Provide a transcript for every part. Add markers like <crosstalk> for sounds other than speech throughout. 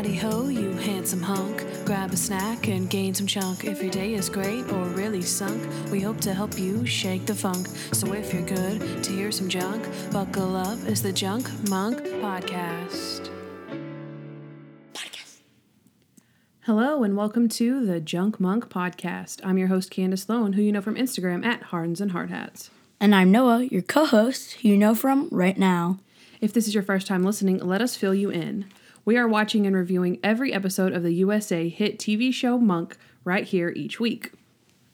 Howdy ho, you handsome hunk. Grab a snack and gain some chunk. If your day is great or really sunk, we hope to help you shake the funk. So if you're good to hear some junk, buckle up. It's the Junk Monk Podcast. Hello and welcome to the Junk Monk Podcast. I'm your host Candace Lowen, who you know from Instagram at Hardens and Hard Hats. And I'm Noah, your co host, who you know from right now. If this is your first time listening, let us fill you in. We are watching and reviewing every episode of the USA hit TV show Monk right here each week.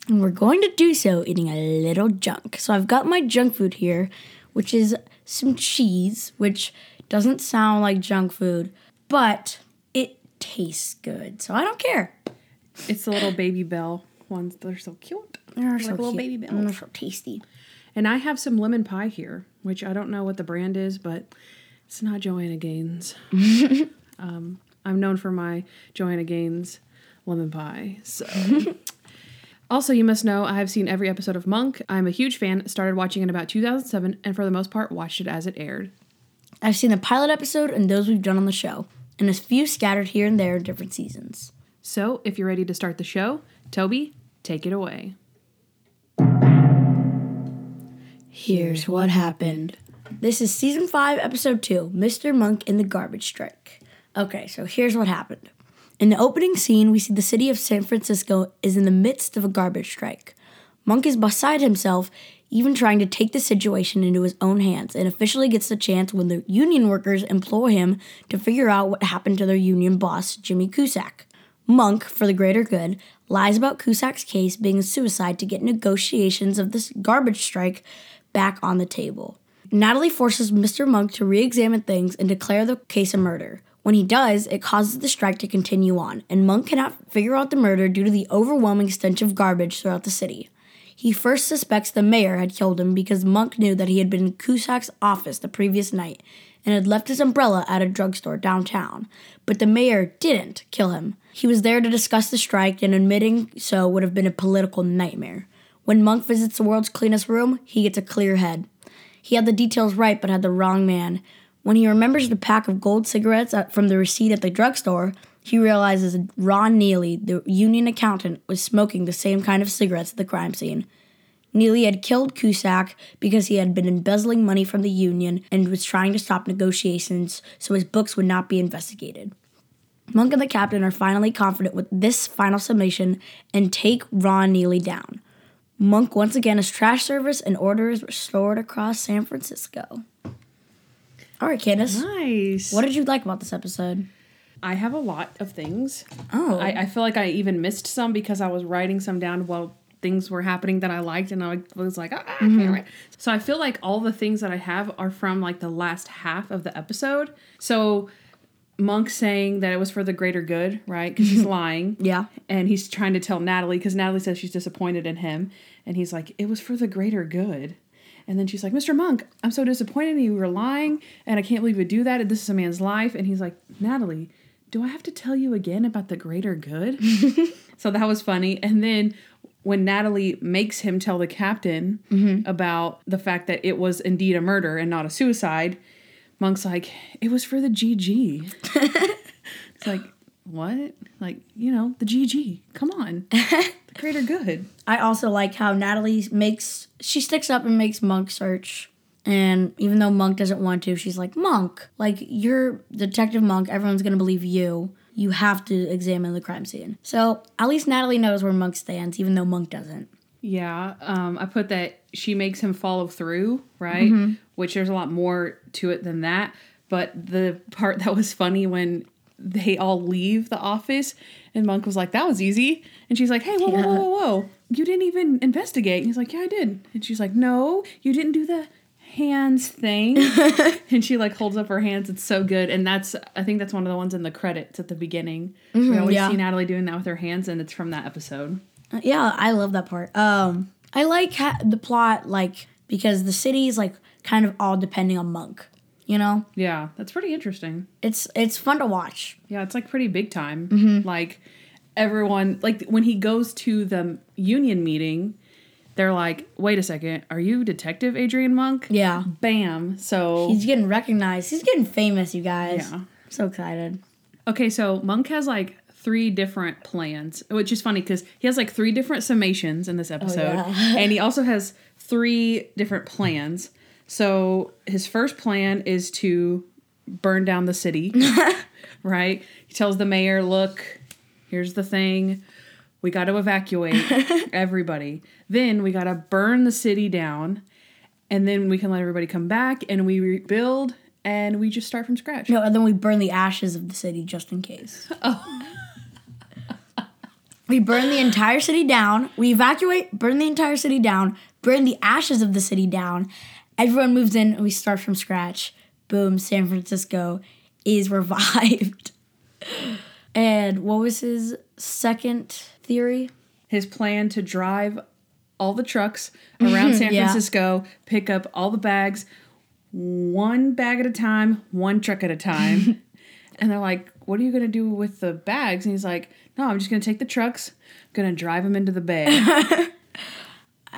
And we're going to do so eating a little junk. So I've got my junk food here, which is some cheese, which doesn't sound like junk food, but it tastes good. So I don't care. It's the little Babybel ones. They're so cute. They're like so little cute. Babybels. they're so tasty. And I have some lemon pie here, which I don't know what the brand is, but it's not Joanna Gaines. <laughs> um, I'm known for my Joanna Gaines lemon pie. So. <laughs> also, you must know I have seen every episode of Monk. I'm a huge fan. Started watching in about 2007, and for the most part, watched it as it aired. I've seen the pilot episode and those we've done on the show, and a few scattered here and there in different seasons. So, if you're ready to start the show, Toby, take it away. Here's what happened. This is season 5, episode 2 Mr. Monk in the Garbage Strike. Okay, so here's what happened. In the opening scene, we see the city of San Francisco is in the midst of a garbage strike. Monk is beside himself, even trying to take the situation into his own hands, and officially gets the chance when the union workers implore him to figure out what happened to their union boss, Jimmy Cusack. Monk, for the greater good, lies about Cusack's case being a suicide to get negotiations of this garbage strike back on the table. Natalie forces Mr. Monk to re examine things and declare the case a murder. When he does, it causes the strike to continue on, and Monk cannot figure out the murder due to the overwhelming stench of garbage throughout the city. He first suspects the mayor had killed him because Monk knew that he had been in Cusack's office the previous night and had left his umbrella at a drugstore downtown. But the mayor didn't kill him. He was there to discuss the strike, and admitting so would have been a political nightmare. When Monk visits the world's cleanest room, he gets a clear head. He had the details right but had the wrong man. When he remembers the pack of gold cigarettes from the receipt at the drugstore, he realizes Ron Neely, the union accountant, was smoking the same kind of cigarettes at the crime scene. Neely had killed Cusack because he had been embezzling money from the union and was trying to stop negotiations so his books would not be investigated. Monk and the captain are finally confident with this final summation and take Ron Neely down. Monk once again is trash service and order is restored across San Francisco. All right, Candace. Nice. What did you like about this episode? I have a lot of things. Oh, I, I feel like I even missed some because I was writing some down while things were happening that I liked, and I was like, ah, I can't write. So I feel like all the things that I have are from like the last half of the episode. So Monk saying that it was for the greater good, right? Because he's <laughs> lying. yeah. And he's trying to tell Natalie because Natalie says she's disappointed in him. And he's like, it was for the greater good. And then she's like, Mr. Monk, I'm so disappointed in you. Were lying. And I can't believe you would do that. This is a man's life. And he's like, Natalie, do I have to tell you again about the greater good? <laughs> so that was funny. And then when Natalie makes him tell the captain mm-hmm. about the fact that it was indeed a murder and not a suicide, Monk's like, it was for the GG. <laughs> it's like, what? Like, you know, the GG. Come on. <laughs> the greater good. I also like how Natalie makes she sticks up and makes Monk search. And even though Monk doesn't want to, she's like, Monk, like you're Detective Monk, everyone's gonna believe you. You have to examine the crime scene. So at least Natalie knows where Monk stands, even though Monk doesn't. Yeah. Um, I put that she makes him follow through, right? Which there's a lot more to it than that. But the part that was funny when they all leave the office and Monk was like, that was easy. And she's like, hey, whoa, whoa, whoa, whoa, whoa. You didn't even investigate. And he's like, yeah, I did. And she's like, no, you didn't do the hands thing. <laughs> and she like holds up her hands. It's so good. And that's, I think that's one of the ones in the credits at the beginning. we always yeah. see Natalie doing that with her hands and it's from that episode. Uh, Yeah, I love that part. Um, I like ha- the plot, like because the city is like kind of all depending on Monk. You know, Yeah, that's pretty interesting. it's it's fun to watch. Yeah, it's like pretty big time. Mm-hmm. Like everyone, like when he goes to the union meeting, they're like, "Wait a second, are you Detective Adrian Monk?" Yeah, Bam. So he's getting recognized. He's getting famous, you guys. yeah, So excited. Okay, so Monk has like three different plans, which is funny because he has like three different summations in this oh, episode, Oh, yeah. <laughs> and he also has three different plans. So his first plan is to burn down the city, <laughs> right? He tells the mayor, "Look, here's the thing." We got to evacuate <laughs> everybody. Then we got to burn the city down, and then we can let everybody come back and we rebuild and we just start from scratch. No, and then we burn the ashes of the city just in case. <laughs> Oh. we burn the entire city down. We evacuate, burn the entire city down, burn the ashes of the city down. Everyone moves in and we start from scratch. Boom, San Francisco is <laughs> revived. and what was his second theory? his plan to drive all the trucks around <laughs> San Yeah. Francisco, pick up all the bags, one bag at a time, one truck at a time. <laughs> and they're like, What are you going to do with the bags? And he's like, No, I'm just going to take the trucks, going to drive them into the bay.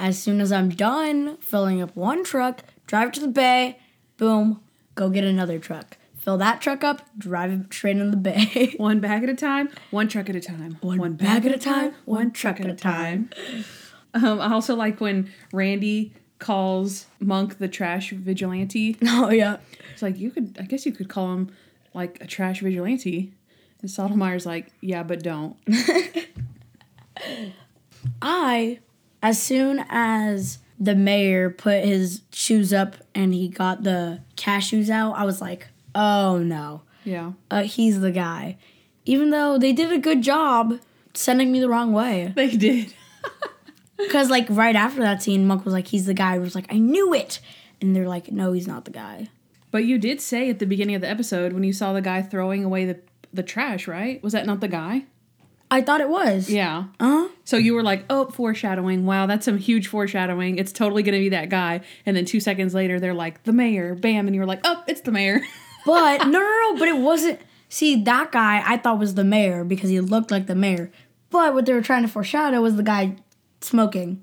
As soon as I'm done filling up one truck, drive to the bay, boom, go get another truck. Fill that truck up, drive it straight in the bay. <laughs> one bag at a time, one truck at a time. One, bag at a time, one truck at a time. Um, I also like when Randy calls Monk the trash vigilante. <laughs> oh, yeah. It's like you could, I guess you could call him like a trash vigilante. And Stottlemeyer's like, yeah, but don't. <laughs> I, as soon as the mayor put his shoes up and he got the cashews out, I was like, oh no, Yeah. uh, he's the guy. Even though they did a good job sending me the wrong way. <laughs> They did. <laughs> Because, like, right after that scene, Monk was like, he's the guy. I was like, I knew it. And they're like, no, he's not the guy. But you did say at the beginning of the episode when you saw the guy throwing away the the trash, right? Was that not the guy? I thought it was. Yeah. Uh huh. So you were like, "Oh, foreshadowing. Wow, that's some huge foreshadowing. It's totally going to be that guy." And then 2 seconds later they're like, "The mayor." Bam, and you were like, "Oh, it's the mayor." <laughs> But no, no, no. But it wasn't. See, that guy I thought was the mayor because he looked like the mayor. But what they were trying to foreshadow was the guy smoking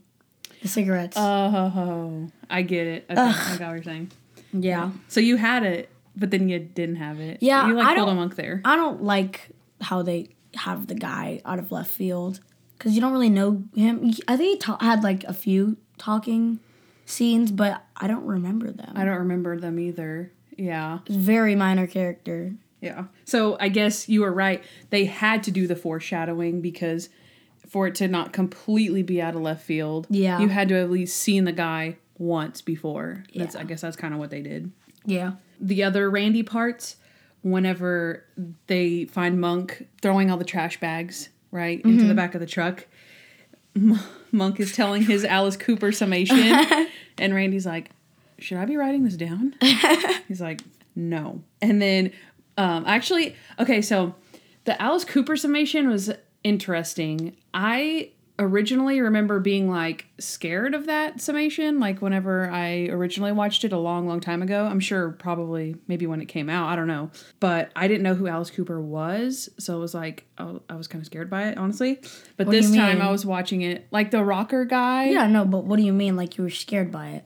the cigarettes. oh, I get it. Okay, I got what you're saying. yeah. So you had it, but then you didn't have it. Yeah, You like I pulled a monk there. I don't like how they have the guy out of left field because you don't really know him. I think he ta- had like a few talking scenes, but I don't remember them. I don't remember them either. Yeah. Very minor character. Yeah. So I guess you were right. They had to do the foreshadowing because for it to not completely be out of left field, Yeah. you had to at least seen the guy once before. That's Yeah. I guess that's kind of what they did. Yeah. The other Randy parts, whenever they find Monk throwing all the trash bags right into Mm-hmm. the back of the truck, M- Monk is telling his Alice Cooper summation, <laughs> and Randy's like, "Should I be writing this down?" <laughs> He's like, "No." And then, um, actually, okay, so the Alice Cooper summation was interesting. I originally remember being like scared of that summation like whenever i originally watched it a long long time ago. I'm sure probably maybe when it came out i don't know. But i didn't know who alice cooper was so it was like oh, i was kind of scared by it honestly. But What this time i was watching it like the rocker guy. Yeah, no, but what do you mean? Like you were scared by it?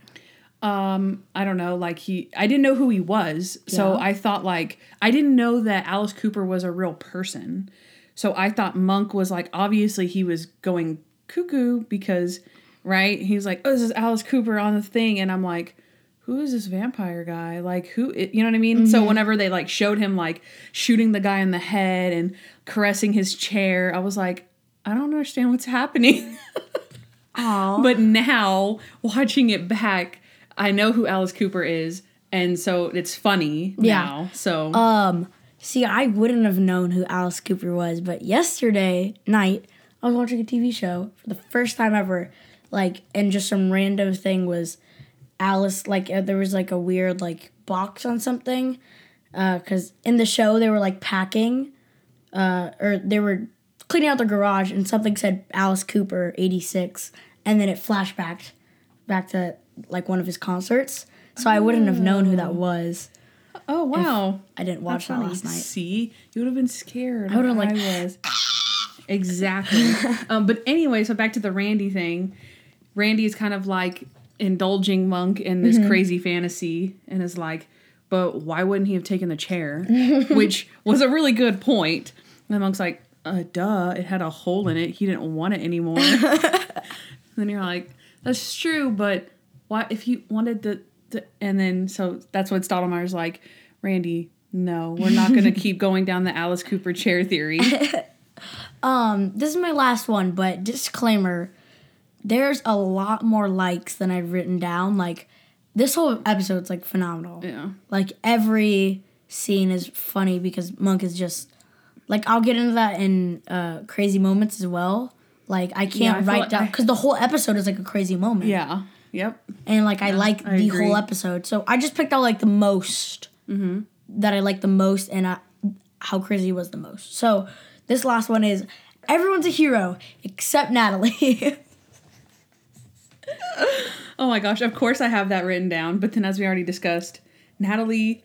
um i don't know like he i didn't know who he was so i thought like i didn't know that alice cooper was a real person. So i thought monk was like obviously he was going cuckoo because right he's like oh this is alice cooper on the thing and i'm like who is this vampire guy? Like who you know what i mean? So whenever they like showed him like shooting the guy in the head and caressing his chair i was like i don't understand what's happening. <laughs> Oh, but now watching it back, I know who Alice Cooper is, and so it's funny Yeah. now. So. Um, see, I wouldn't have known who Alice Cooper was, but yesterday night I was watching a TV show for the first time ever, like, and just some random thing was Alice. Like, uh, there was like a weird like box on something, because in the show they were like packing, uh, or they were cleaning out their garage, and something said Alice Cooper eighty six, and then it flashbacked back to like one of his concerts. So I wouldn't have known who that was. oh wow, I didn't watch that Funny. last night. See, you would have been scared. I would've, like like- I was. Exactly. <laughs> um, but anyway, so back to the Randy thing. Randy is kind of like indulging Monk in Mm-hmm. this crazy fantasy, and is like, but why wouldn't he have taken the chair? <laughs> Which was a really good point. And the monk's like, uh, duh, it had a hole in it. He didn't want it anymore. <laughs> then you're like, that's true, but why if he wanted the, the and then so that's what Stottlemeyer's like, Randy, no, we're not gonna keep going down the Alice Cooper chair theory. Um, this is my last one, but disclaimer: there's a lot more likes than I've written down. Like this whole episode's like phenomenal. Yeah. Like every scene is funny because Monk is just like I'll get into that in uh, crazy moments as well. Like I can't feel write like down because the whole episode is like a crazy moment. Yeah. Yep. and like I like I the agree. whole episode. So I just picked out like the most Mm-hmm. that I like the most, and I, how crazy was the most. So this last one is everyone's a hero except Natalie. <laughs> Oh my gosh, of course I have that written down, but then as we already discussed, Natalie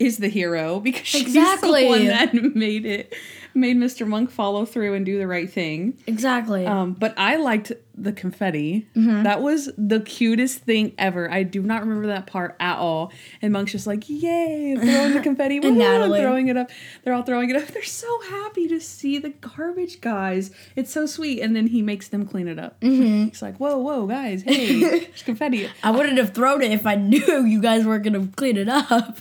is the hero because she's Exactly. the one that <laughs> made it made Mr. Monk follow through and do the right thing. exactly. Um, but I liked the confetti. Mm-hmm. That was the cutest thing ever. I do not remember that part at all. And Monk's just like, yay, throwing the <laughs> confetti, And Natalie. throwing it up. They're all throwing it up. They're so happy to see the garbage guys. It's so sweet. And then he makes them clean it up. Mm-hmm. He's like, whoa, whoa, guys, hey, there's confetti. <laughs> I wouldn't have thrown it if I knew <laughs> you guys weren't gonna clean it up.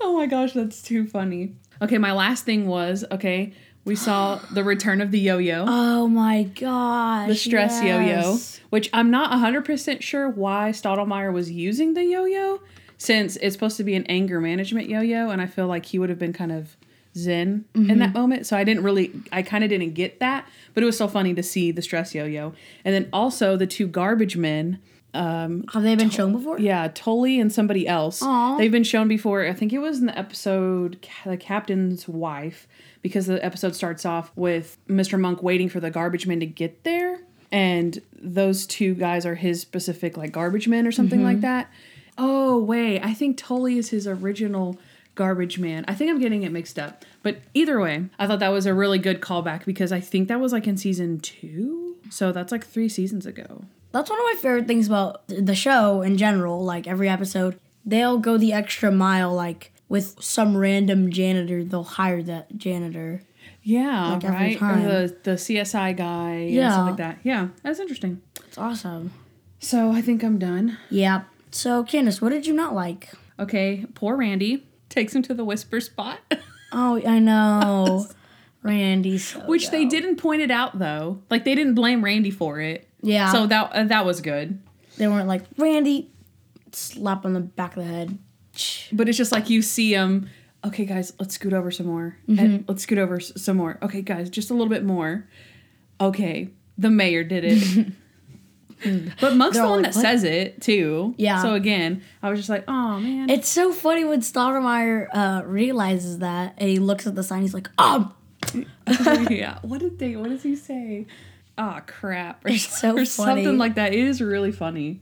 Oh my gosh, that's too funny. Okay, my last thing was okay, we saw the return of the yo yo. <gasps> Oh my gosh. the stress yo-yo, which I'm not 100% sure why Stottlemeyer was using the yo-yo since it's supposed to be an anger management yo-yo and I feel like he would have been kind of zen in mm-hmm. that moment. So I didn't really I kind of didn't get that, but it was so funny to see the stress yo-yo. And then also the two garbage men Um, Have they been shown before? yeah, Tully and somebody else. Aw. They've been shown before. I think it was in the episode The Captain's Wife, because the episode starts off with Mr. Monk waiting for the garbage men to get there. And those two guys are his specific, like, garbage men or something like mm-hmm. that. Oh, wait. I think Tully is his original garbage man. I think I'm getting it mixed up. But either way, I thought that was a really good callback because I think that was like in season two. So that's like three seasons ago. That's one of my favorite things about the show in general. Like every episode, they'll go the extra mile. Like with some random janitor, they'll hire that janitor. Yeah, Like every right. time. Or the the CSI guy, yeah, stuff like that. Yeah, that's interesting. It's awesome. So I think I'm done. Yeah. So Candace, what did you not like? Okay, poor Randy takes him to the whisper spot, <laughs> Oh, I know. Randy. So which they didn't point it out though. Like they didn't blame Randy for it. Yeah. So that uh, that was good. They weren't like Randy. Slap on the back of the head. But it's just like you see him. Okay, guys, let's scoot over some more. Mm-hmm. And let's scoot over s- some more. Okay, guys, just a little bit more. Okay, the mayor did it. <laughs> but Monk's They're the one like, that "What?" says it too. Yeah. So again, I was just like, oh man. It's so funny when Stottlemeyer uh, realizes that and he looks at the sign. He's like, "Oh, <laughs> yeah. What did they? What does he say? Ah, crap. Or, It's so <laughs> or funny. something like that. It is really funny.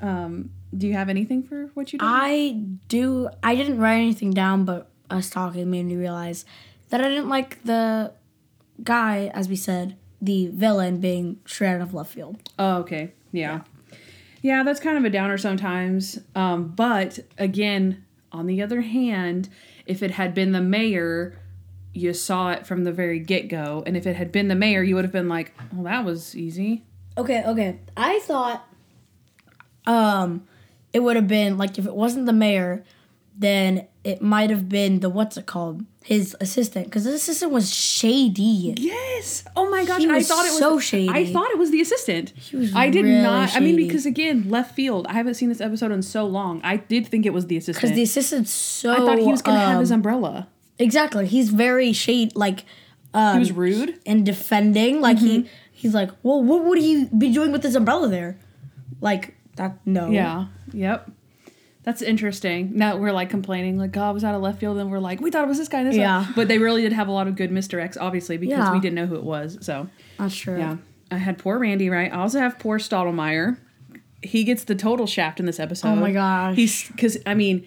Um, do you have anything for what you did? I do. I didn't write anything down, but us talking made me realize that I didn't like the guy, as we said, the villain being straight out of left field. oh, okay. Yeah. yeah. that's kind of a downer sometimes. Um, but again, on the other hand, if it had been the mayor, you saw it from the very get go. And if it had been the mayor, you would have been like, well, that was easy. Okay, okay. I thought um it would have been like if it wasn't the mayor, then it might have been the what's it called? His assistant because his assistant was shady. Yes. Oh my gosh. He I thought it was so shady. I thought it was the assistant. He was I did really not. I mean, because again, left field. I haven't seen this episode in so long. I did think it was the assistant. Because the assistant's so I thought he was gonna have his um, umbrella. Exactly. He's very shade like um, He was rude. and defending. Like Mm-hmm. he he's like, well, what would he be doing with his umbrella there? Like that? No. Yeah. Yep. That's interesting. Now we're like complaining, like God was out of left field, and we're like, we thought it was this guy. This Yeah. guy. But they really did have a lot of good Mr. X, obviously, because Yeah. we didn't know who it was. So that's true. yeah, I had poor Randy. Right. I also have poor Stottlemeyer. He gets the total shaft in this episode. Oh my gosh. He's because I mean.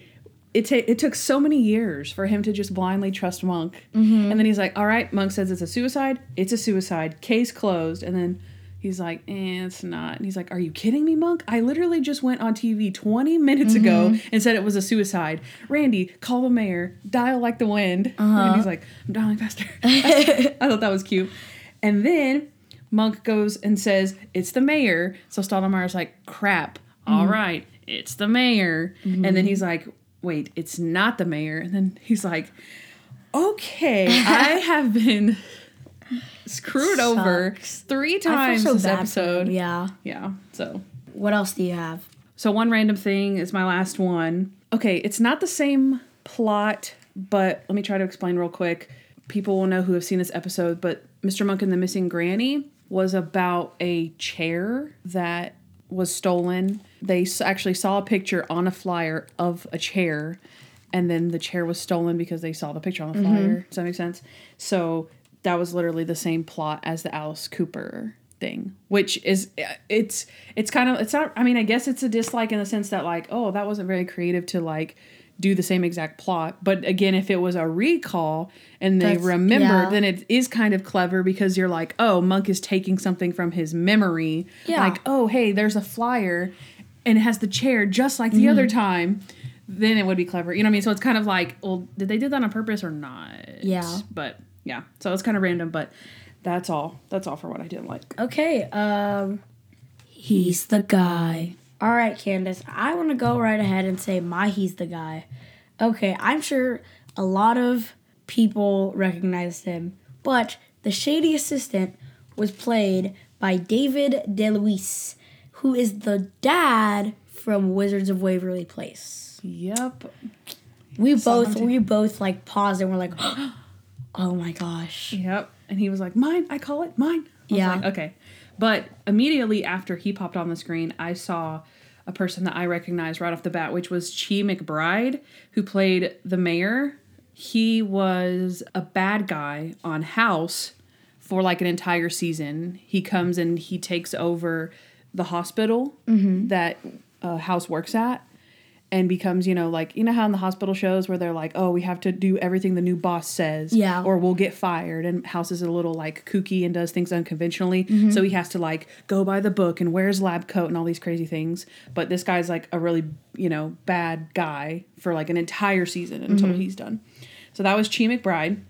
It, ta- it took so many years for him to just blindly trust Monk. Mm-hmm. And then he's like, all right, Monk says it's a suicide. It's a suicide. Case closed. And then He's like, eh, it's not. And he's like, Are you kidding me, Monk? I literally just went on TV 20 minutes ago Mm-hmm. and said it was a suicide. Randy, call the mayor, dial like the wind. Uh-huh. And he's like, I'm dialing faster. <laughs> I thought that was cute. And then Monk goes and says, It's the mayor. So Stottlemeyer's like, Crap. All Mm-hmm. right, it's the mayor. And then he's like, Wait, it's not the mayor. And then he's like, Okay, I <laughs> have been screwed over three times so this bad for him. episode. Yeah. Yeah. So What else do you have? so one random thing is my last one. Okay, it's not the same plot, but let me try to explain real quick. People will know who have seen this episode, but Mr. Monk and the Missing Granny was about a chair that was stolen. They actually saw a picture on a flyer of a chair, and then the chair was stolen because they saw the picture on the mm-hmm. flyer. Does that make sense? So that was literally the same plot as the Alice Cooper thing, which is eh, it's it's kind of it's not. I mean, I guess it's a dislike in the sense that like, oh, that wasn't very creative to like do the same exact plot. But again, if it was a recall and they That's- remember, yeah. then it is kind of clever because you're like, oh, Monk is taking something from his memory. Yeah. Like, oh, hey, there's a flyer and it has the chair just like the Mm-hmm. other time. Then it would be clever. You know what I mean? So it's kind of like, well, did they do that on purpose or not? Yeah. But yeah. So it's kind of random, but that's all. That's all for what I didn't like. Okay, um he's the guy. All right, Candace, I want to go right ahead and say my he's the guy. Okay, I'm sure a lot of people recognized him, but the shady assistant was played by David DeLuise, who is the dad from Wizards of Waverly Place. Yep. We both we both like paused and we're like, <gasps> "Oh my gosh." Yep. And he was like, mine. I call it mine. I was Yeah. like, okay. But immediately after he popped on the screen, I saw a person that I recognized right off the bat, which was Chi McBride, who played the mayor. He was a bad guy on House for like an entire season. He comes and he takes over the hospital that uh, House works at and becomes, you know, like, you know how in the hospital shows where they're like, oh, we have to do everything the new boss says. Yeah. Or we'll get fired. And House is a little like kooky and does things unconventionally. So he has to like go by the book and wears lab coat and all these crazy things. But this guy's like a really, you know, bad guy for like an entire season until he's done. So that was Chi McBride.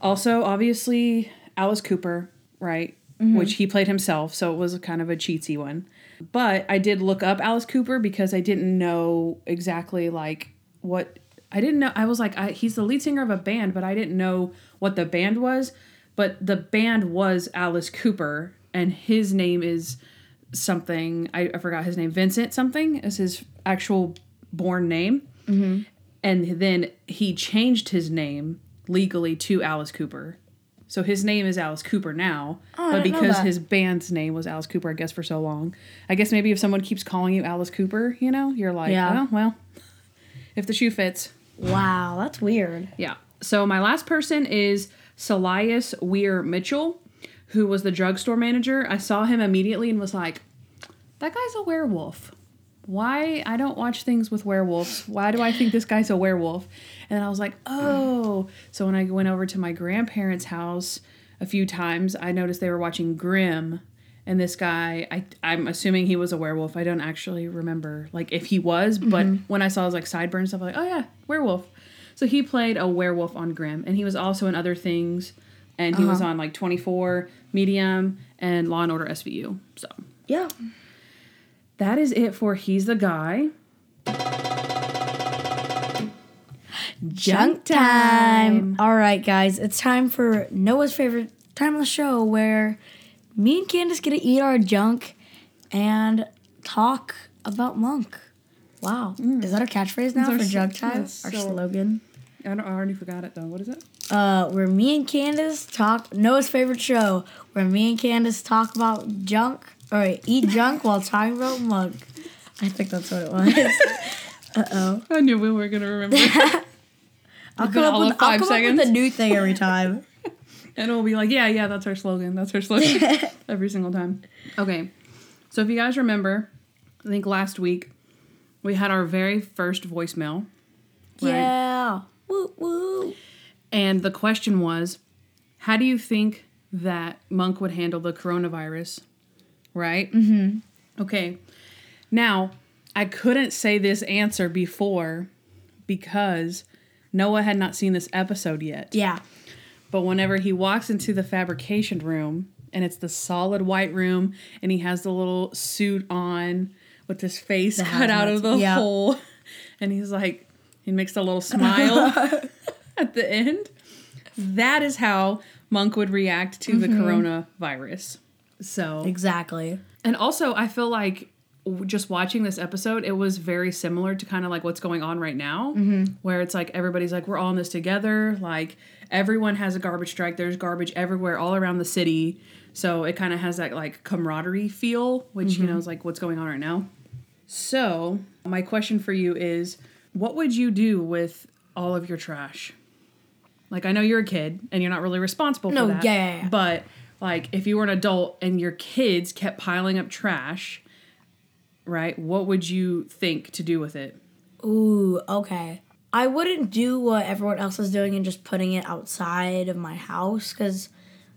Also, obviously, Alice Cooper, right? Mm-hmm. Which he played himself. So it was kind of a cheatsy one. But I did look up Alice Cooper because I didn't know exactly like what I didn't know. I was like, I, he's the lead singer of a band, but I didn't know what the band was. But the band was Alice Cooper, and his name is something. I, I forgot his name. Vincent something is his actual born name. Mm-hmm. And then he changed his name legally to Alice Cooper. So his name is Alice Cooper now, Oh, but because his band's name was Alice Cooper, I guess for so long. I guess maybe if someone keeps calling you Alice Cooper, you know, you're like, Yeah. oh, well, if the shoe fits. Wow, that's weird. Yeah. So my last person is Silas Weir Mitchell, who was the drugstore manager. I saw him immediately and was like, that guy's a werewolf. Why I don't watch things with werewolves? Why do I think this guy's a werewolf? And I was like, oh. So when I went over to my grandparents' house a few times, I noticed they were watching Grimm. And this guy, I, I'm assuming he was a werewolf. I don't actually remember like if he was, but mm-hmm. when I saw his like sideburns stuff, I'm like, oh yeah, werewolf. So he played a werewolf on Grimm, and he was also in other things, and he was uh-huh. on like 24, Medium, and Law and Order SVU. So Yeah. that is it for He's the Guy. Junk time. All right, guys, it's time for Noah's favorite time of the show where me and Candace get to eat our junk and talk about Monk. Wow. Is that our catchphrase now our for junk time? yes, our so- slogan? I, don't, I already forgot it though. What is it? Uh, where me and Candace talk Noah's favorite show, where me and Candace talk about junk or eat junk while talking about Monk. I think that's what it was. <laughs> Uh oh. I knew we were gonna remember, <laughs> I'll Within come, up all with, of I'll five come up with a new thing every time. <laughs> and it'll be like, yeah, yeah, that's our slogan. That's our slogan <laughs> every single time. Okay, so if you guys remember, I think last week we had our very first voicemail, Right. Yeah. Woo woo. and the question was, how do you think that Monk would handle the coronavirus right? Mm-hmm. Okay. Now, I couldn't say this answer before because Noah had not seen this episode yet. Yeah. But whenever he walks into the fabrication room and it's the solid white room and he has the little suit on with his face cut out of hazmat, the yeah. hole <laughs> and he's like he makes a little smile <laughs> at the end. That is how Monk would react to the mm-hmm. coronavirus. So Exactly. and also, I feel like just watching this episode, it was very similar to kind of like what's going on right now, mm-hmm. where it's like everybody's like, we're all in this together. Like everyone has a garbage strike. There's garbage everywhere, all around the city. So it kind of has that like camaraderie feel, which, you know, mm-hmm. is like what's going on right now. So, my question for you is what would you do with all of your trash? Like, I know you're a kid and you're not really responsible for No, that. yeah, yeah, yeah. But, like, if you were an adult and your kids kept piling up trash, right, what would you think to do with it? Ooh, okay. I wouldn't do what everyone else is doing and just putting it outside of my house because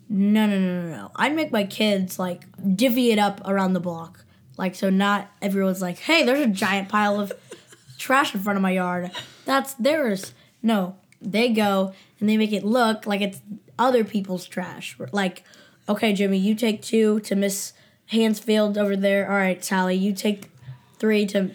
no, no, no, no, no. I'd make my kids like divvy it up around the block. Like, so not everyone's like, hey, there's a giant pile of <laughs> trash in front of my yard. That's theirs. No, they go and they make it look like it's other people's trash. Like, okay, Jimmy, you take two to Miss Hansfield over there. All right, Sally, you take three to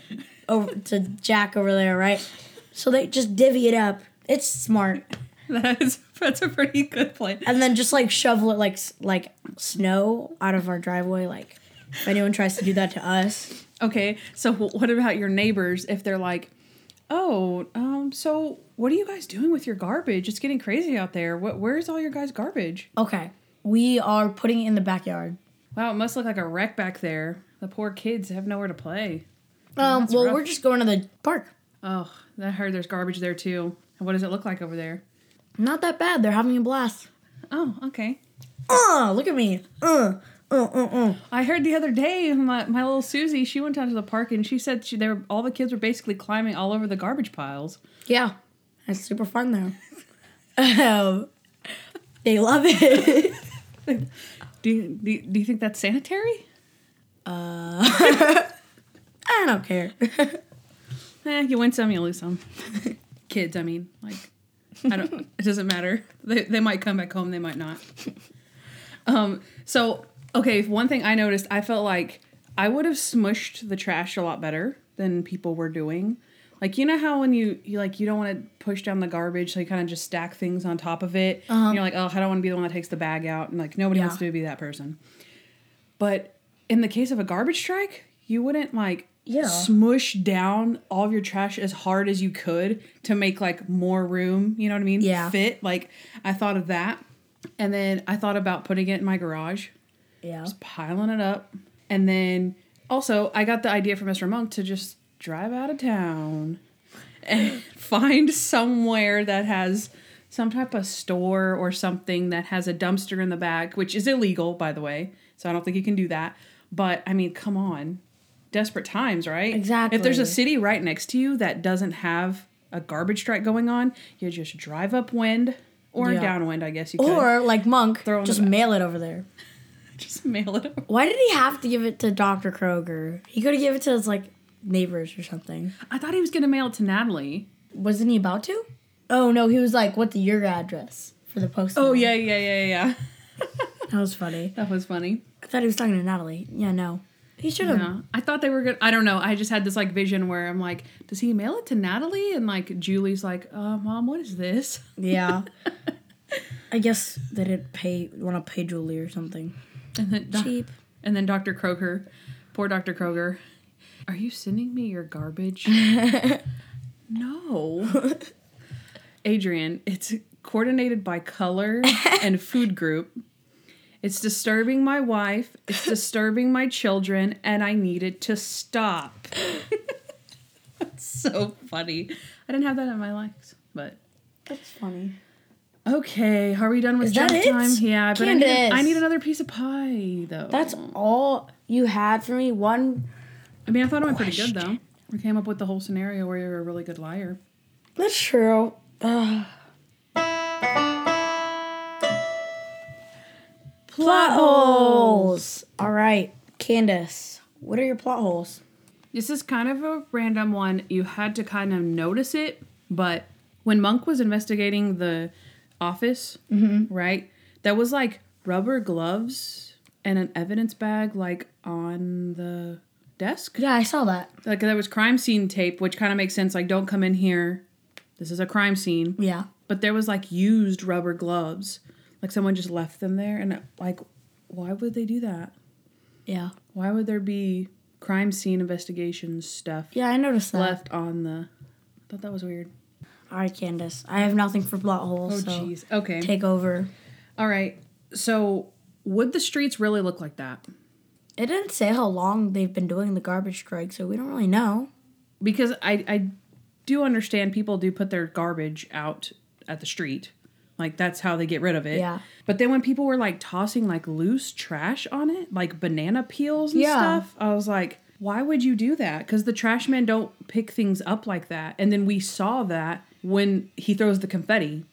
over to Jack over there, right? So they just divvy it up. It's smart, <laughs> That is, that's a pretty good plan. and then just like shovel it like like snow out of our driveway. Like if anyone tries to do that to us, Okay, so what about your neighbors if they're like, oh, um, so what are you guys doing with your garbage? It's getting crazy out there. What, where's all your guys' garbage? okay, we are putting it in the backyard. Wow, it must look like a wreck back there. The poor kids have nowhere to play. Um, That's well, rough. we're just going to the park. Oh, I heard there's garbage there too. And what does it look like over there? Not that bad. They're having a blast. Oh, okay. Uh, look at me. Uh, uh, uh, uh. I heard the other day my, my little Susie, she went down to the park and she said she, they were, all the kids were basically climbing all over the garbage piles. Yeah, it's super fun though. <laughs> um, they love it. <laughs> Do you, do you, do you think that's sanitary? <laughs> I don't care. <laughs> Eh, you win some, you lose some. <laughs> Kids, I mean, like, I don't. It doesn't matter. They they might come back home. They might not. Um. So okay, one thing I noticed, I felt like I would have smushed the trash a lot better than people were doing. Like you know how when you you like you don't want to push down the garbage, so you kind of just stack things on top of it. And you're like, oh, I don't want to be the one that takes the bag out, and like nobody wants to be that person. But in the case of a garbage strike, you wouldn't like Yeah. smush down all of your trash as hard as you could to make like more room, you know what I mean? Yeah. Fit. Like I thought of that. And then I thought about putting it in my garage, Yeah. Just piling it up. And then also I got the idea from Mr. Monk to just drive out of town and <laughs> find somewhere that has some type of store or something that has a dumpster in the back, which is illegal, by the way. So I don't think you can do that. But I mean, come on. Desperate times, right? Exactly. If there's a city right next to you that doesn't have a garbage strike going on, you just drive upwind or Yeah. downwind, I guess you could. Or like Monk, Throw it in the just mail it over there. <laughs> just mail it over. Why did he have to give it to Dr. Kroger? He could have given it to his like neighbors or something. I thought he was to mail it to Natalie. Wasn't he about to? Oh no, he was like, "What's your address for the post?" Oh, yeah, yeah, yeah, yeah. <laughs> that was funny. That was funny. I thought he was talking to Natalie. Yeah, no, he should have. Yeah. I thought they were good. I don't know. I just had this like vision where I'm like, does he mail it to Natalie? And like Julie's like, uh, mom, what is this? Yeah. <laughs> I guess they didn't pay want to pay Julie or something. And then Cheap. and then Dr. Kroger, poor Dr. Kroger. Are you sending me your garbage? <laughs> no. <laughs> Adrian, it's coordinated by color <laughs> and food group. It's disturbing my wife, it's disturbing my children, and I need it to stop. That's so funny. I didn't have that in my likes, but That's funny. okay. Are we done with Is junk time? Yeah, but I need. I need another piece of pie though. That's all you had for me. One. I mean, I thought it went pretty good though. We came up with the whole scenario where you're a really good liar. That's true. Ugh. Plot holes. All right. Candace, what are your plot holes? This is kind of a random one. You had to kind of notice it, but when Monk was investigating the office, mm-hmm. right, that was like rubber gloves and an evidence bag like on the desk. Yeah, I saw that. Like there was crime scene tape, which kind of makes sense. Like, don't come in here. This is a crime scene. Yeah. But there was like used rubber gloves. Like someone just left them there. And like, why would they do that? Yeah. Why would there be crime scene investigation stuff Yeah, I noticed that. left on the. I thought that was weird. All right, Candace. I have nothing for plot holes, Oh, so jeez. Okay. take over. All right. So, would the streets really look like that? It didn't say how long they've been doing the garbage strike, so we don't really know. Because I, I do understand people do put their garbage out at the street. Like, that's how they get rid of it. Yeah. But then when people were like tossing like loose trash on it, like banana peels and Yeah. stuff, I was like, why would you do that? Because the trash men don't pick things up like that. And then we saw that when he throws the confetti.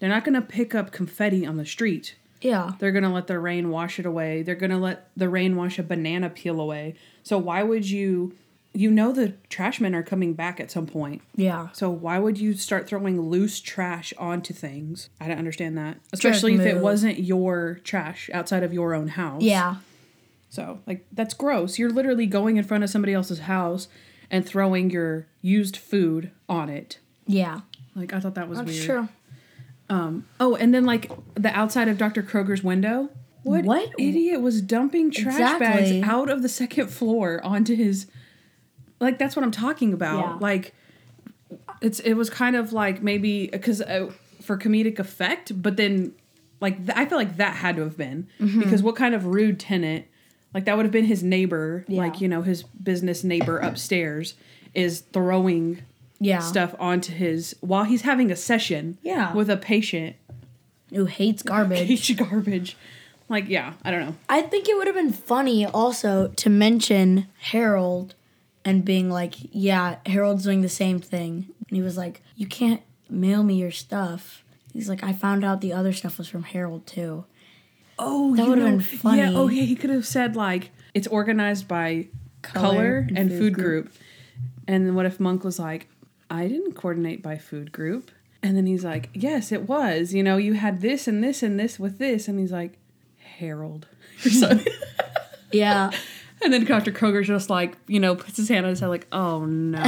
They're not going to pick up confetti on the street. Yeah. They're going to let the rain wash it away. They're going to let the rain wash a banana peel away. So why would you you know the trash men are coming back at some point. Yeah. So why would you start throwing loose trash onto things? I don't understand that. Especially if it wasn't your trash outside of your own house. Yeah. So, like that's gross. You're literally going in front of somebody else's house and throwing your used food on it. Yeah. Like I thought that was That's weird. true. Oh, and then like the outside of Dr. Kroger's window. What, What? idiot was dumping trash Exactly. bags out of the second floor onto his like that's what I'm talking about. Yeah. Like it's it was kind of like maybe because uh, for comedic effect, but then like th- I feel like that had to have been Mm-hmm. because what kind of rude tenant like that would have been his neighbor, Yeah. like you know his business neighbor upstairs is throwing Yeah. stuff onto his while he's having a session Yeah. with a patient Who hates garbage. <laughs> Peach garbage. Like, yeah, I don't know. I think it would have been funny also to mention Harold and being like, yeah, Harold's doing the same thing. And he was like, you can't mail me your stuff. He's like, I found out the other stuff was from Harold too. Oh, That would've been funny. Yeah, oh yeah, he could have said like it's organized by color, Color and, and food, food group. And then what if Monk was like, I didn't coordinate by food group. And then he's like, Yes, it was. You know, you had this and this and this with this. And he's like, Harold. <laughs> <laughs> Yeah. and then Dr. Kroger's just like, you know, puts his hand on his head like, oh no. <laughs>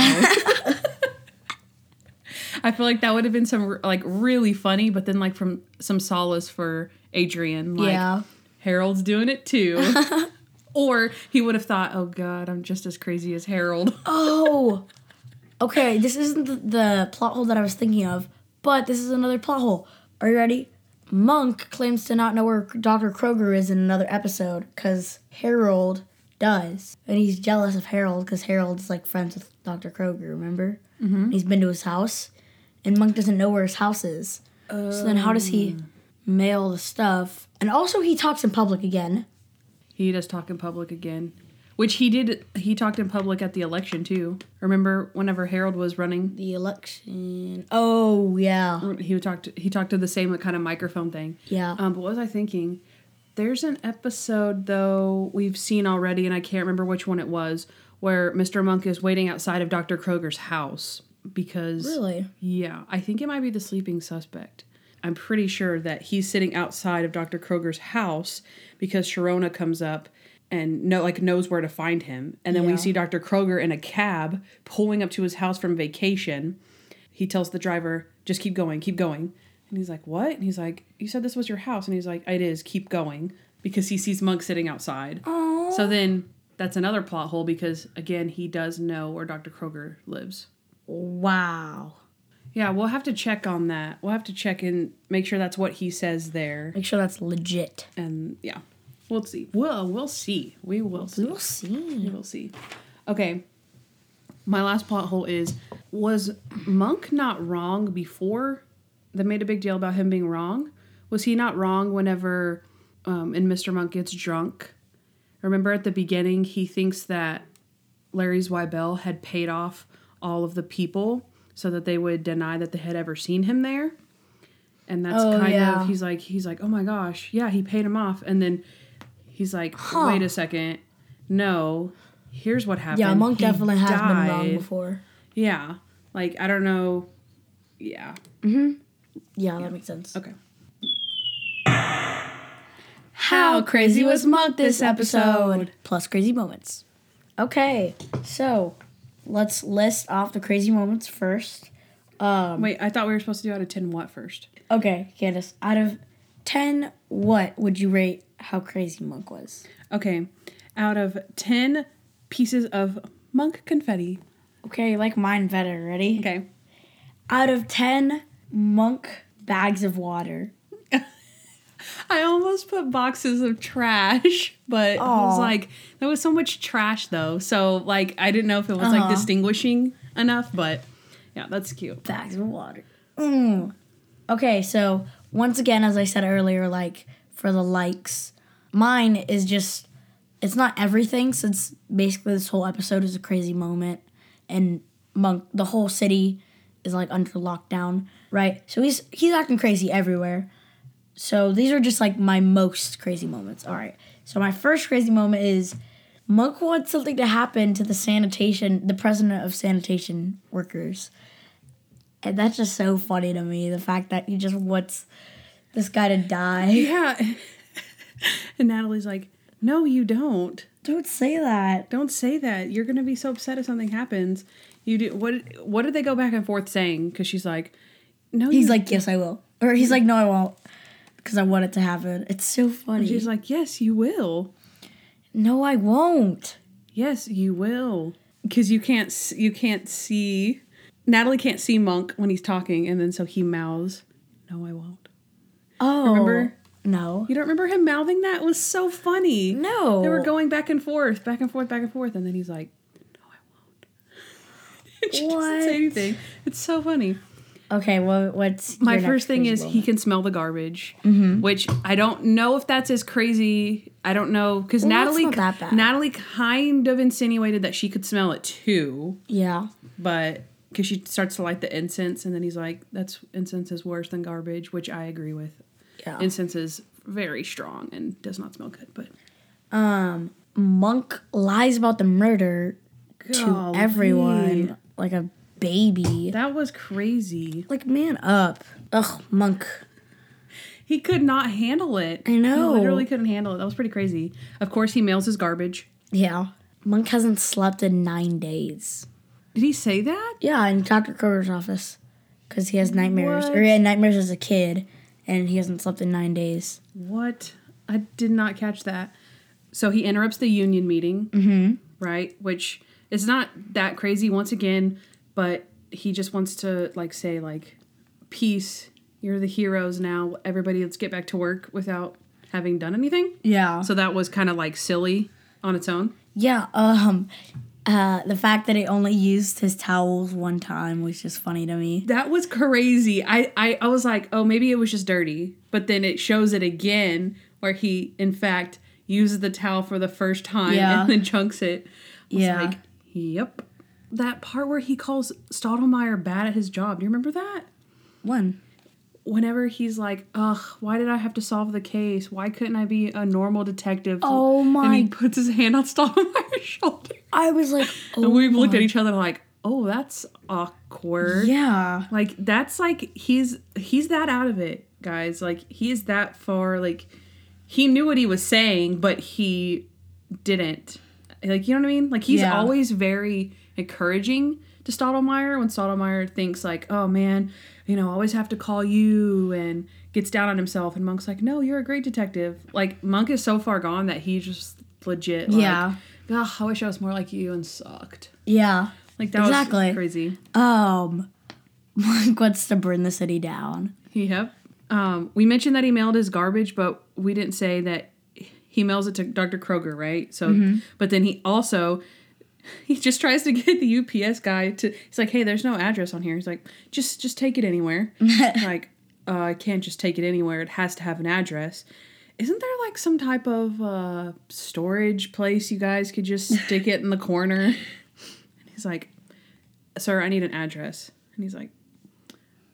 I feel like that would have been some like really funny, but then like from some solace for Adrian. Like, yeah. Harold's doing it too. or he would have thought, oh God, I'm just as crazy as Harold. Oh. Okay, this isn't the, the plot hole that I was thinking of, but this is another plot hole. Are you ready? Monk claims to not know where Dr. Kroger is in another episode because Harold does. And he's jealous of Harold because Harold's like friends with Dr. Kroger, remember? Mm-hmm. He's been to his house, and Monk doesn't know where his house is. So then, how does he mail the stuff? And also, he talks in public again. He does talk in public again. Which he did he talked in public at the election too. Remember whenever Harold was running? The election. Oh, yeah. He talked he talked to the same kind of microphone thing. Yeah. Um, but what was I thinking? There's an episode though we've seen already, and I can't remember which one it was, where Mr. Monk is waiting outside of Dr. Kroger's house because Really? yeah, I think it might be the sleeping suspect. I'm pretty sure that he's sitting outside of Dr. Kroger's house because Sharona comes up and know like knows where to find him. And then we see Dr. Kroger in a cab pulling up to his house from vacation. He tells the driver, "Just keep going, keep going." And he's like, "What?" And he's like, "You said this was your house." And he's like, "It is. Keep going." Because he sees Monk sitting outside. So then that's another plot hole because again, he does know where Dr. Kroger lives. Wow. Yeah, we'll have to check on that. We'll have to check and make sure that's what he says there. Make sure that's legit. And yeah, we'll see. We'll we'll see. We will see. We'll see. We will see. Okay. My last plot hole is was Monk not wrong before they made a big deal about him being wrong? Was he not wrong whenever um, and Mr. Monk gets drunk? Remember at the beginning he thinks that Larry Zweibel had paid off all of the people so that they would deny that they had ever seen him there. And that's Oh, kind yeah. of he's like he's like, "Oh my gosh, yeah, he paid him off." And then he's like, "Wait a second. no, here's what happened. Yeah, Monk He definitely has been wrong before. Yeah, like I don't know. Yeah. Mm-hmm. Yeah, that makes sense. Okay. How crazy was Monk this episode? Plus crazy moments. Okay, so let's list off the crazy moments first. Um, Wait, I thought we were supposed to do out of ten what first? okay, Candace, out of 10, what would you rate how crazy Monk was? Okay, out of ten pieces of monk confetti. Okay, like mine better. Ready? Okay. Out of 10 Monk bags of water. <laughs> I almost put boxes of trash, <laughs> but I was like, there was so much trash though. So like, I didn't know if it was Uh-huh. like distinguishing enough, but yeah, that's cute. bags of water. Mm. Okay, so once again, as I said earlier, like for the likes, mine is just it's not everything since basically this whole episode is a crazy moment and monk the whole city is like under lockdown, right? So he's he's acting crazy everywhere. So these are just like my most crazy moments. All right. So my first crazy moment is Monk wants something to happen to the sanitation, the president of sanitation workers. And that's just so funny to me. The fact that he just wants this guy to die. Yeah. <laughs> and Natalie's like, no, you don't. Don't say that. Don't say that. You're gonna be so upset if something happens. You do what? What did they go back and forth saying? Because she's like, no. He's like, yes, I will. Or he's like, no, I won't. Because I want it to happen. It's so funny. she's like, yes, you will. no, I won't. Yes, you will. Because you can't. You can't see. Natalie can't see Monk when he's talking, and then so he mouths, "No, I won't." Oh. Remember? No. You don't remember him mouthing that? It was so funny. No. They were going back and forth, back and forth, back and forth, and then he's like, "No, I won't." <laughs> She doesn't What? say anything. It's so funny. Okay, well, what's My first thing is moment? he can smell the garbage, Mm-hmm. which I don't know if that's as crazy. I don't know because Well, Natalie, not that bad. Natalie kind of insinuated that she could smell it too, Yeah. but because she starts to light the incense, and then he's like, "That's incense is worse than garbage," which I agree with. Yeah. Incense is very strong and does not smell good, but um, Monk lies about the murder to everyone like a baby. that was crazy. Like, man up. Ugh, Monk. He could not handle it. I know. He literally couldn't handle it. That was pretty crazy. Of course, he mails his garbage. Yeah. Monk hasn't slept in nine days. Did he say that? Yeah, in Dr. Kroger's office. Because he has nightmares. What? Or he had nightmares as a kid, and he hasn't slept in nine days. What? I did not catch that. So he interrupts the union meeting, mm-hmm. right? Which is not that crazy once again, but he just wants to like say like, "Peace, you're the heroes now. Everybody, let's get back to work without having done anything." Yeah. So that was kind of like silly on its own. Yeah, um, uh, the fact that he only used his towels one time was just funny to me. That was crazy. I, I I was like, oh, maybe it was just dirty, but then it shows it again where he in fact uses the towel for the first time Yeah. and then chunks it. Yeah. like, yep. That part where he calls Stottlemeyer bad at his job. Do you remember that? One. Whenever he's like, ugh, why did I have to solve the case? Why couldn't I be a normal detective? Oh my! And he puts his hand on Stottlemeyer's <laughs> shoulder. I was like, oh and we oh looked at each other like, oh, that's awkward. Yeah. Like that's like he's he's that out of it, guys. Like he is that far like he knew what he was saying, but he didn't. Like you know what I mean? Like he's Yeah. always very encouraging to Stottlemeyer when Stottlemeyer thinks like, "Oh man, you know, I always have to call you," and gets down on himself. And Monk's like, "No, you're a great detective." Like Monk is so far gone that he just legit like, Yeah. "Ugh, I wish I was more like you and sucked. Yeah. Like that Exactly. was crazy. Um, <laughs> Monk wants to burn the city down. Yep. Um, we mentioned that he mailed his garbage, but we didn't say that he mails it to Dr. Kroger, right? So, but then he also <laughs> he just tries to get the UPS guy to. He's like, "Hey, there's no address on here." He's like, "Just just take it anywhere." <laughs> like, uh, I can't just take it anywhere. It has to have an address. Isn't there like some type of uh, storage place you guys could just <laughs> stick it in the corner? And he's like, "Sir, I need an address." And he's like,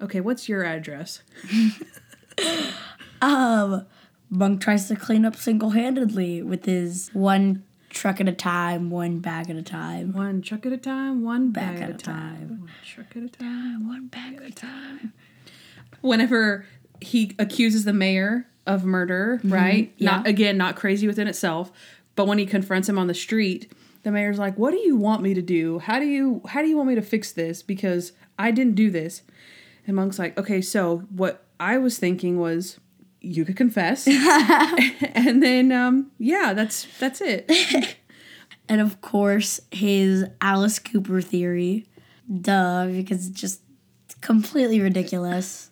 "Okay, what's your address?" Um, Monk tries to clean up single handedly with his one truck at a time, one bag at a time. One truck at a time, one bag, Bag at, at a time. time. One truck at a time. One bag at a time. Whenever he accuses the mayor of murder, mm-hmm. right? Not again, not crazy within itself, but when he confronts him on the street, the mayor's like, "What do you want me to do? How do you how do you want me to fix this? Because I didn't do this." And Monk's like, "Okay, so what I was thinking was." You could confess, <laughs> <laughs> and then um, yeah, that's that's it. <laughs> And of course, his Alice Cooper theory. Duh, because it's just completely ridiculous.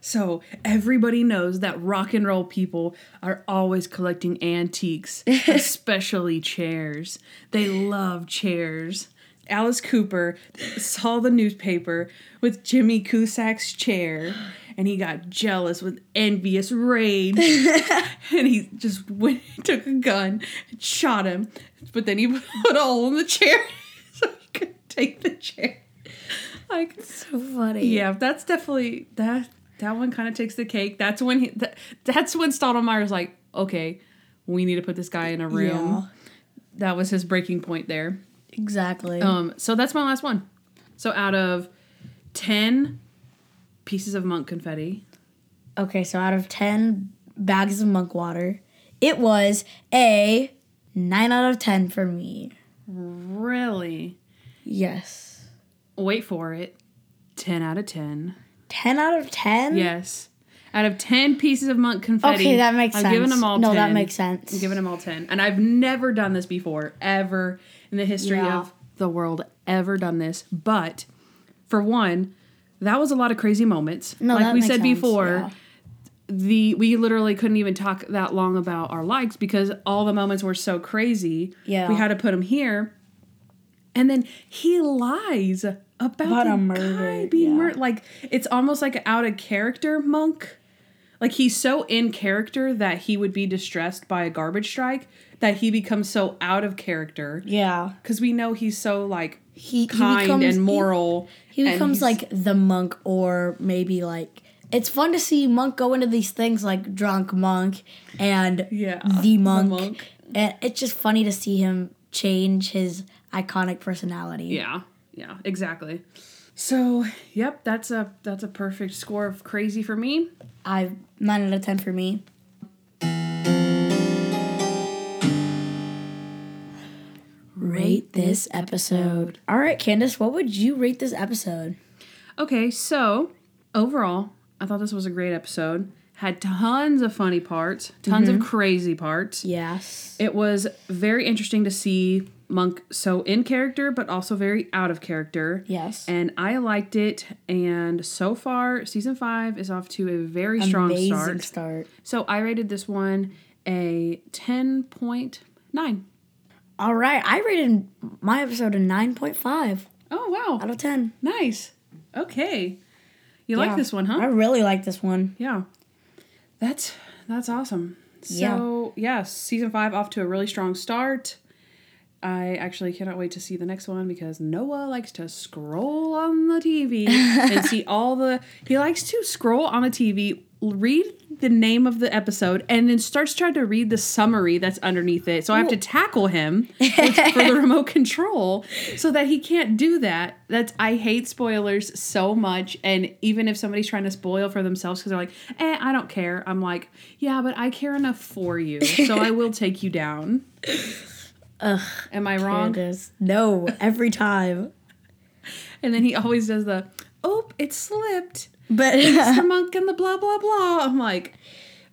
So everybody knows that rock and roll people are always collecting antiques, especially chairs. They love chairs. Alice Cooper saw the newspaper with Jimmy Cusack's chair <gasps> and he got jealous with envious rage. <laughs> and he just went took a gun and shot him. But then he <laughs> put a hole in the chair <laughs> so he could take the chair. Like it's So funny. yeah, that's definitely that. That one kind of takes the cake. That's when he. That, that's when Stottlemeyer's like, okay, we need to put this guy in a room. Yeah, That was his breaking point there. exactly. Um, so that's my last one. So out of ten pieces of monk confetti, Okay, so out of 10 bags of monk water, it was a 9 out of 10 for me. really, Yes. wait for it, ten out of ten. 10 out of 10? Yes, out of ten pieces of monk confetti. Okay, that makes sense. I'm sense. giving them all. no, 10. that makes sense. I'm giving them all 10. And I've never done this before, ever in the history Yeah. of the world, ever done this. But for one, that was a lot of crazy moments. no, like we said sense, before, yeah. the we literally couldn't even talk that long about our likes because all the moments were so crazy. Yeah. We had to put them here. And then he lies about, About the a murder, guy being yeah. murdered. Like it's almost like out of character monk. Like he's so in character that he would be distressed by a garbage strike that he becomes so out of character Yeah. because we know he's so like He, he kind becomes, and moral. He, and becomes like the monk, or maybe like. It's fun to see Monk go into these things like drunk monk and Yeah, the the monk. monk. And it's just funny to see him change his iconic personality. yeah, yeah, exactly. So yep, that's a that's a perfect score of crazy for me. I nine out of ten for me. Rate mm-hmm. this episode. All right, Candace, what would you rate this episode? Okay, so overall, I thought this was a great episode. Had tons of funny parts, tons of mm-hmm. crazy parts. Yes. It was very interesting to see Monk so in character, but also very out of character. Yes. And I liked it. And so far, season five is off to a very strong Amazing start. start. So I rated this one a 10.9. All right, I rated my episode a 9.5 Oh, wow. out of 10. Nice. Okay. You Yeah. like this one, huh? I really like this one. Yeah. That's that's awesome. So yeah. season five off to a really strong start. I actually cannot wait to see the next one because Noah likes to scroll on the TV and <laughs> see all the he likes to scroll on the TV, read the name of the episode, and then starts trying to read the summary that's underneath it. So I have to tackle him with- <laughs> for the remote control so that he can't do that. That's I hate spoilers so much. And even if somebody's trying to spoil for themselves because they're like, eh, I don't care. I'm like, yeah, but I care enough for you, so I will <laughs> take you down. Ugh. Am I wrong? Candace. No, every time. And then he always does the, oh, it slipped. But Mr. <laughs> monk and the blah blah blah. I'm like,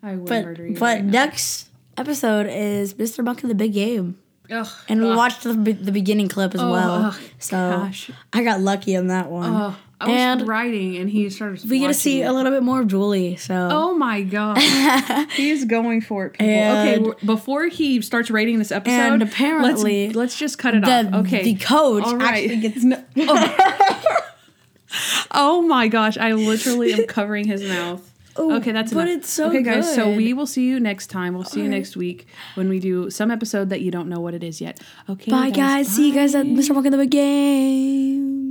I would but murder you. but right next episode is Mr. Monk and the Big Game. Ugh, And we ugh, watched the, the beginning clip as Oh, well. ugh, so gosh. I got lucky on that one. ugh. I was and writing and he started. we get to see it. a little bit more of Julie. So Oh my god, <laughs> he's going for it. People. okay, And- w- before he starts rating this episode, And apparently let's, let's just cut it the, off. Okay, the coach All right. actually gets <laughs> No- oh. Oh my gosh, I literally am <laughs> covering his mouth. Ooh, okay, that's but enough. it's so okay, guys. So we will see you next time. We'll see you All right. next week when we do some episode that you don't know what it is yet. Okay, Bye guys. See you guys at. Mr. Monk in the Big Game.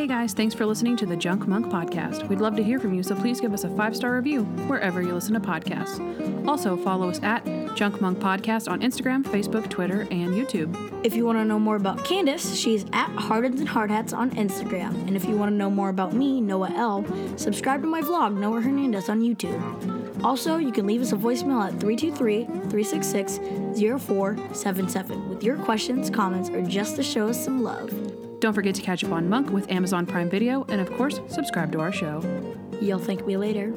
Hey guys, thanks for listening to the Junk Monk podcast. We'd love to hear from you, so please give us a five star review wherever you listen to podcasts. Also, follow us at Junk Monk Podcast on Instagram, Facebook, Twitter, and YouTube. If you want to know more about Candace, she's at Hardens and Hardhats on Instagram. And if you want to know more about me, Noah L., subscribe to my vlog, Noah Hernandez, on YouTube. Also, you can leave us a voicemail at 323 366 0477 with your questions, comments, or just to show us some love. Don't forget to catch up on Monk with Amazon Prime Video, and of course, subscribe to our show. You'll thank me later.